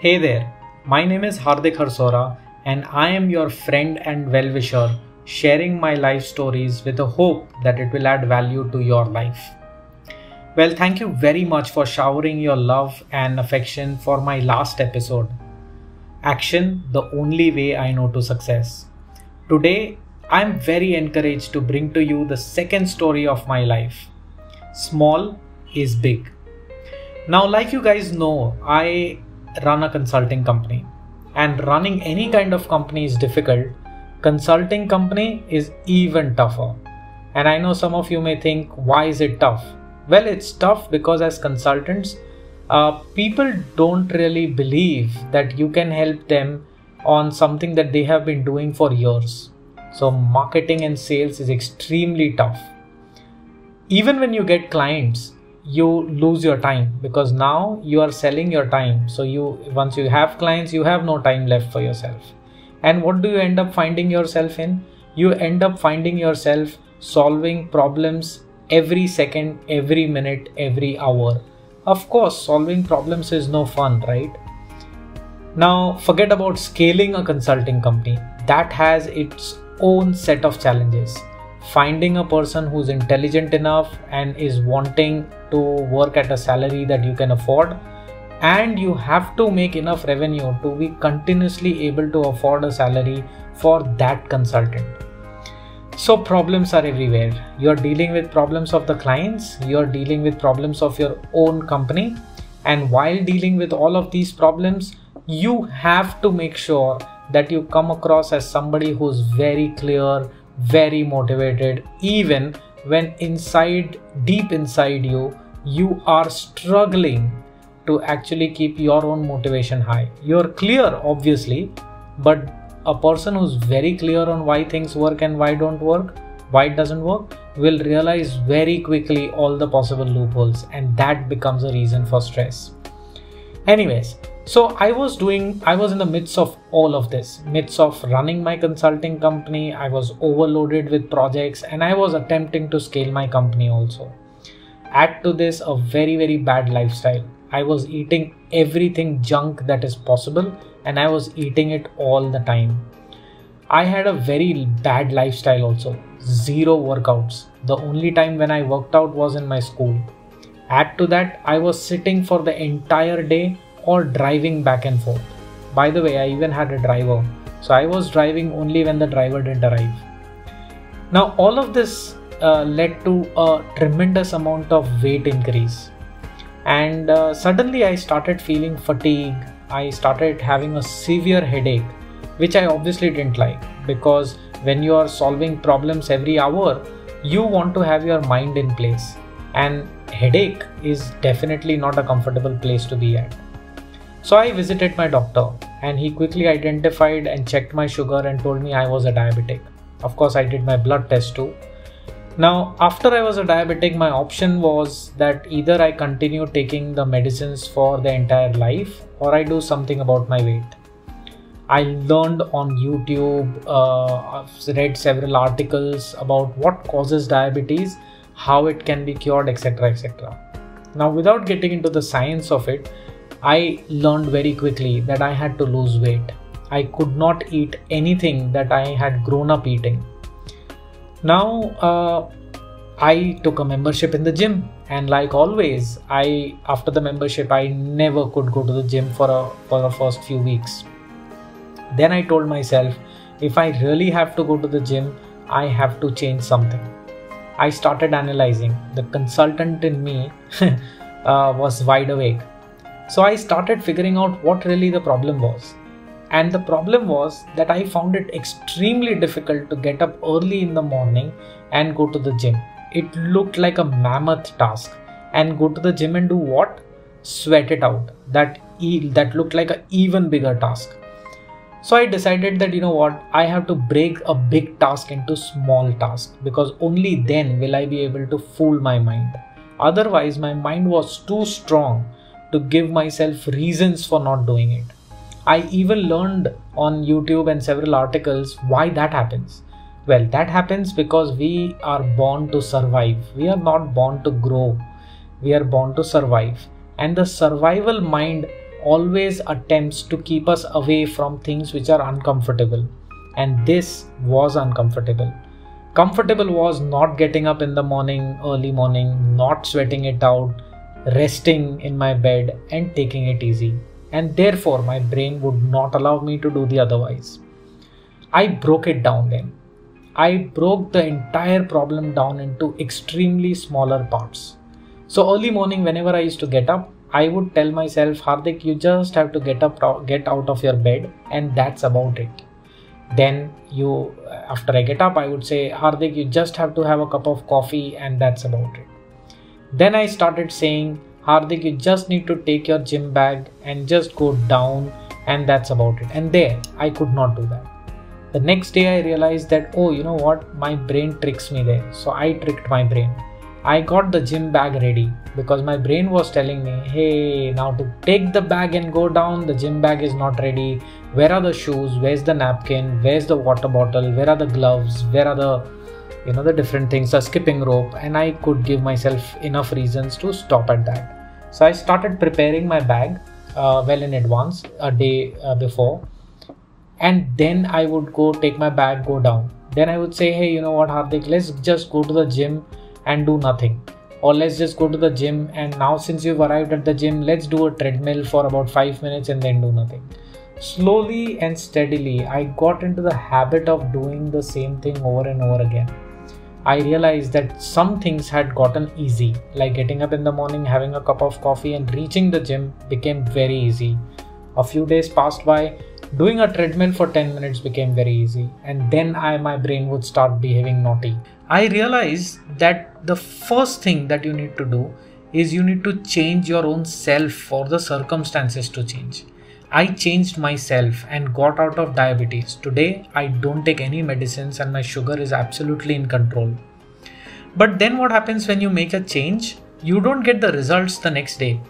Hey there, my name is Hardik Harsora, and I am your friend and well wisher, sharing my life stories with the hope that it will add value to your life. Well, thank you very much for showering your love and affection for my last episode. Action, the only way I know to success. Today, I am very encouraged to bring to you the second story of my life. Small is big. Now, like you guys know, I run a consulting company. And running any kind of company is difficult. Consulting company is even tougher. And i know some of you may think why is it tough? Well it's tough because as consultants uh, people don't really believe that you can help them on something that they have been doing for years. So marketing and sales is extremely tough. Even when you get clients you lose your time because now you are selling your time. So you once you have clients you have no time left for yourself. And what do you end up finding yourself in? You end up finding yourself solving problems every second every minute every hour. Of course solving problems is no fun right? Now forget about scaling a consulting company. That has its own set of challenges finding a person who's intelligent enough and is wanting to work at a salary that you can afford. And you have to make enough revenue to be continuously able to afford a salary for that consultant. So problems are everywhere. You're dealing with problems of the clients. You're dealing with problems of your own company. And while dealing with all of these problems you have to make sure that you come across as somebody who's very clear very motivated even when inside deep inside you you are struggling to actually keep your own motivation high. You're clear obviously but a person who's very clear on why things work and why don't work why it doesn't work will realize very quickly all the possible loopholes and that becomes a reason for stress. Anyways so i was doing i was in the midst of all of this midst of running my consulting company. I was overloaded with projects and i was attempting to scale my company also. Add to this a very very bad lifestyle. I was eating everything junk that is possible and i was eating it all the time. I had a very bad lifestyle also zero workouts. The only time when i worked out was in my school. Add to that i was sitting for the entire day or driving back and forth. By the way, I even had a driver, so I was driving only when the driver didn't arrive. Now, all of this uh, led to a tremendous amount of weight increase, and uh, suddenly I started feeling fatigue. I started having a severe headache, which I obviously didn't like because when you are solving problems every hour, you want to have your mind in place, and headache is definitely not a comfortable place to be at. So I visited my doctor and he quickly identified and checked my sugar and told me I was a diabetic. Of course, I did my blood test too. Now, after I was a diabetic, my option was that either I continue taking the medicines for the entire life or I do something about my weight. I learned on YouTube, uh, read several articles about what causes diabetes, how it can be cured, etc. etc. Now, without getting into the science of it, I learned very quickly that I had to lose weight. I could not eat anything that I had grown up eating. Now, uh, I took a membership in the gym, and like always, I after the membership, I never could go to the gym for a for the first few weeks. Then I told myself, if I really have to go to the gym, I have to change something. I started analyzing. The consultant in me uh, was wide awake so I started figuring out what really the problem was. And the problem was that I found it extremely difficult to get up early in the morning and go to the gym. It looked like a mammoth task. And go to the gym and do what? Sweat it out. That e- that looked like an even bigger task. So I decided that you know what, I have to break a big task into small tasks because only then will I be able to fool my mind. Otherwise, my mind was too strong to give myself reasons for not doing it. I even learned on YouTube and several articles why that happens. Well, that happens because we are born to survive. We are not born to grow. We are born to survive. And the survival mind always attempts to keep us away from things which are uncomfortable. And this was uncomfortable. Comfortable was not getting up in the morning, early morning, not sweating it out, resting in my bed, and taking it easy. And therefore, my brain would not allow me to do the otherwise. I broke it down then. I broke the entire problem down into extremely smaller parts. So, early morning, whenever I used to get up, I would tell myself, Hardik, you just have to get up, get out of your bed, and that's about it. Then you, after I get up, I would say, Hardik, you just have to have a cup of coffee, and that's about it. Then I started saying, Hardik, you just need to take your gym bag and just go down, and that's about it. And there, I could not do that. The next day, I realized that, oh, you know what, my brain tricks me there. So I tricked my brain. I got the gym bag ready because my brain was telling me, hey, now to take the bag and go down, the gym bag is not ready. Where are the shoes? Where's the napkin? Where's the water bottle? Where are the gloves? Where are the, you know, the different things, a skipping rope? And I could give myself enough reasons to stop at that. So I started preparing my bag uh, well in advance, a day uh, before. And then I would go take my bag, go down. Then I would say, hey, you know what, Hardik, let's just go to the gym and do nothing or let's just go to the gym and now since you've arrived at the gym let's do a treadmill for about 5 minutes and then do nothing slowly and steadily i got into the habit of doing the same thing over and over again i realized that some things had gotten easy like getting up in the morning having a cup of coffee and reaching the gym became very easy a few days passed by doing a treadmill for 10 minutes became very easy and then i my brain would start behaving naughty I realized that the first thing that you need to do is you need to change your own self for the circumstances to change. I changed myself and got out of diabetes. Today, I don't take any medicines and my sugar is absolutely in control. But then, what happens when you make a change? You don't get the results the next day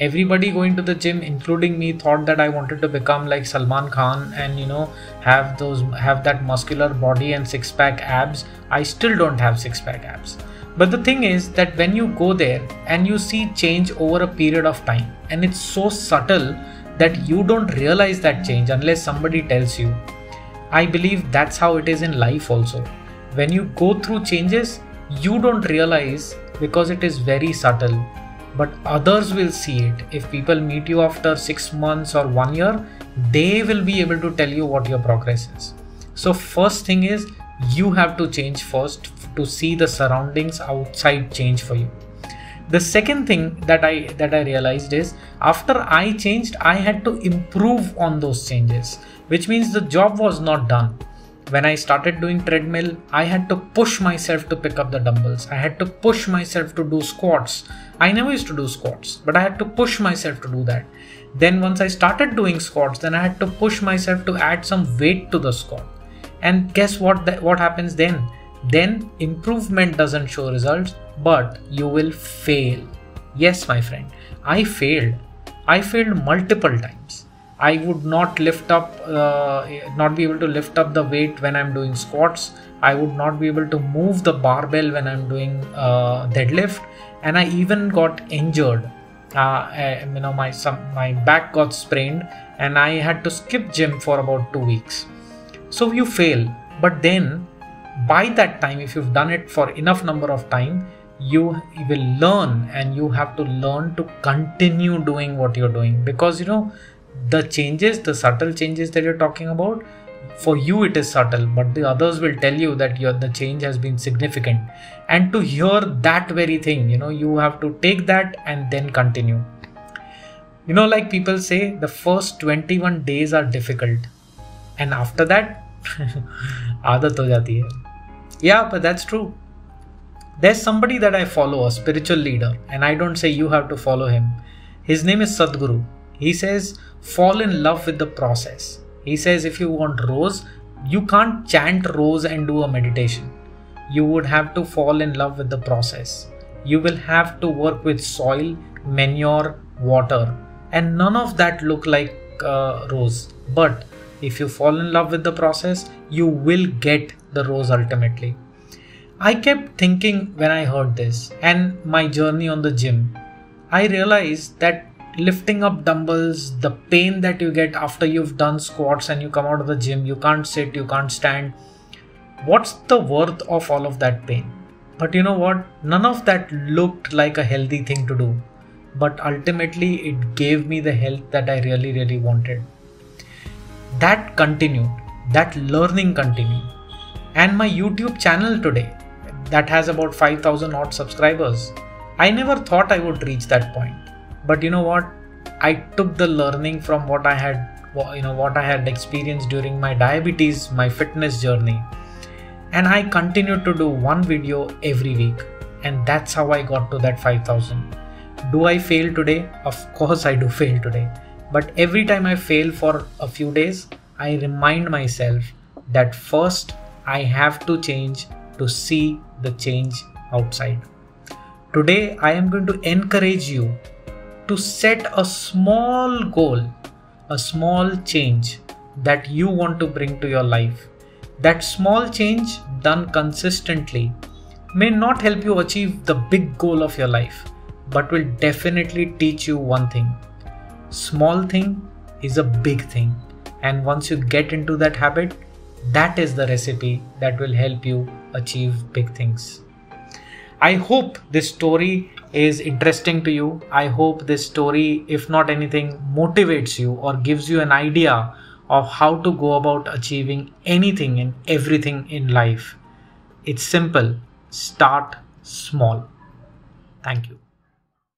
everybody going to the gym including me thought that i wanted to become like salman khan and you know have those have that muscular body and six pack abs i still don't have six pack abs but the thing is that when you go there and you see change over a period of time and it's so subtle that you don't realize that change unless somebody tells you. I believe that's how it is in life also. When you go through changes you don't realize because it is very subtle. But others will see it. If people meet you after 6 months or 1 year they will be able to tell you what your progress is. So first thing is you have to change first to see the surroundings outside change for you. The second thing that i that i realized is after i changed i had to improve on those changes which means the job was not done when I started doing treadmill, I had to push myself to pick up the dumbbells. I had to push myself to do squats. I never used to do squats, but I had to push myself to do that. Then once I started doing squats, then I had to push myself to add some weight to the squat. And guess what what happens then? Then improvement doesn't show results, but you will fail. Yes, my friend, I failed. I failed multiple times I would not lift up, uh, not be able to lift up the weight when I'm doing squats. I would not be able to move the barbell when I'm doing uh, deadlift, and I even got injured. Uh, you know, my some my back got sprained, and I had to skip gym for about two weeks. So you fail, but then by that time, if you've done it for enough number of time, you will learn, and you have to learn to continue doing what you're doing because you know the changes the subtle changes that you're talking about for you it is subtle but the others will tell you that your the change has been significant and to hear that very thing you know you have to take that and then continue you know like people say the first 21 days are difficult and after that आदत हो जाती है yeah but that's true there's somebody that i follow a spiritual leader and i don't say you have to follow him his name is sadhguru he says fall in love with the process. He says if you want rose, you can't chant rose and do a meditation. You would have to fall in love with the process. You will have to work with soil, manure, water, and none of that look like uh, rose. But if you fall in love with the process, you will get the rose ultimately. I kept thinking when I heard this and my journey on the gym, I realized that lifting up dumbbells, the pain that you get after you've done squats and you come out of the gym, you can't sit, you can't stand. What's the worth of all of that pain? But you know what? None of that looked like a healthy thing to do. But ultimately, it gave me the health that I really, really wanted. That continued, that learning continued. And my YouTube channel today, that has about 5000 odd subscribers, I never thought I would reach that point. But you know what? I took the learning from what I had you know what I had experienced during my diabetes, my fitness journey. And I continued to do one video every week. And that's how I got to that 5000 do I fail today? Of course I do fail today. But every time I fail for a few days I remind myself that first I have to change to see the change outside. Today I am going to encourage you to set a small goal a small change that you want to bring to your life. That small change done consistently may not help you achieve the big goal of your life, but will definitely teach you one thing. Small thing is a big thing, and once you get into that habit, that is the recipe that will help you achieve big things. I hope this story is interesting to you. I hope this story, if not anything, motivates you or gives you an idea of how to go about achieving anything and everything in life. It's simple. Start small. Thank you.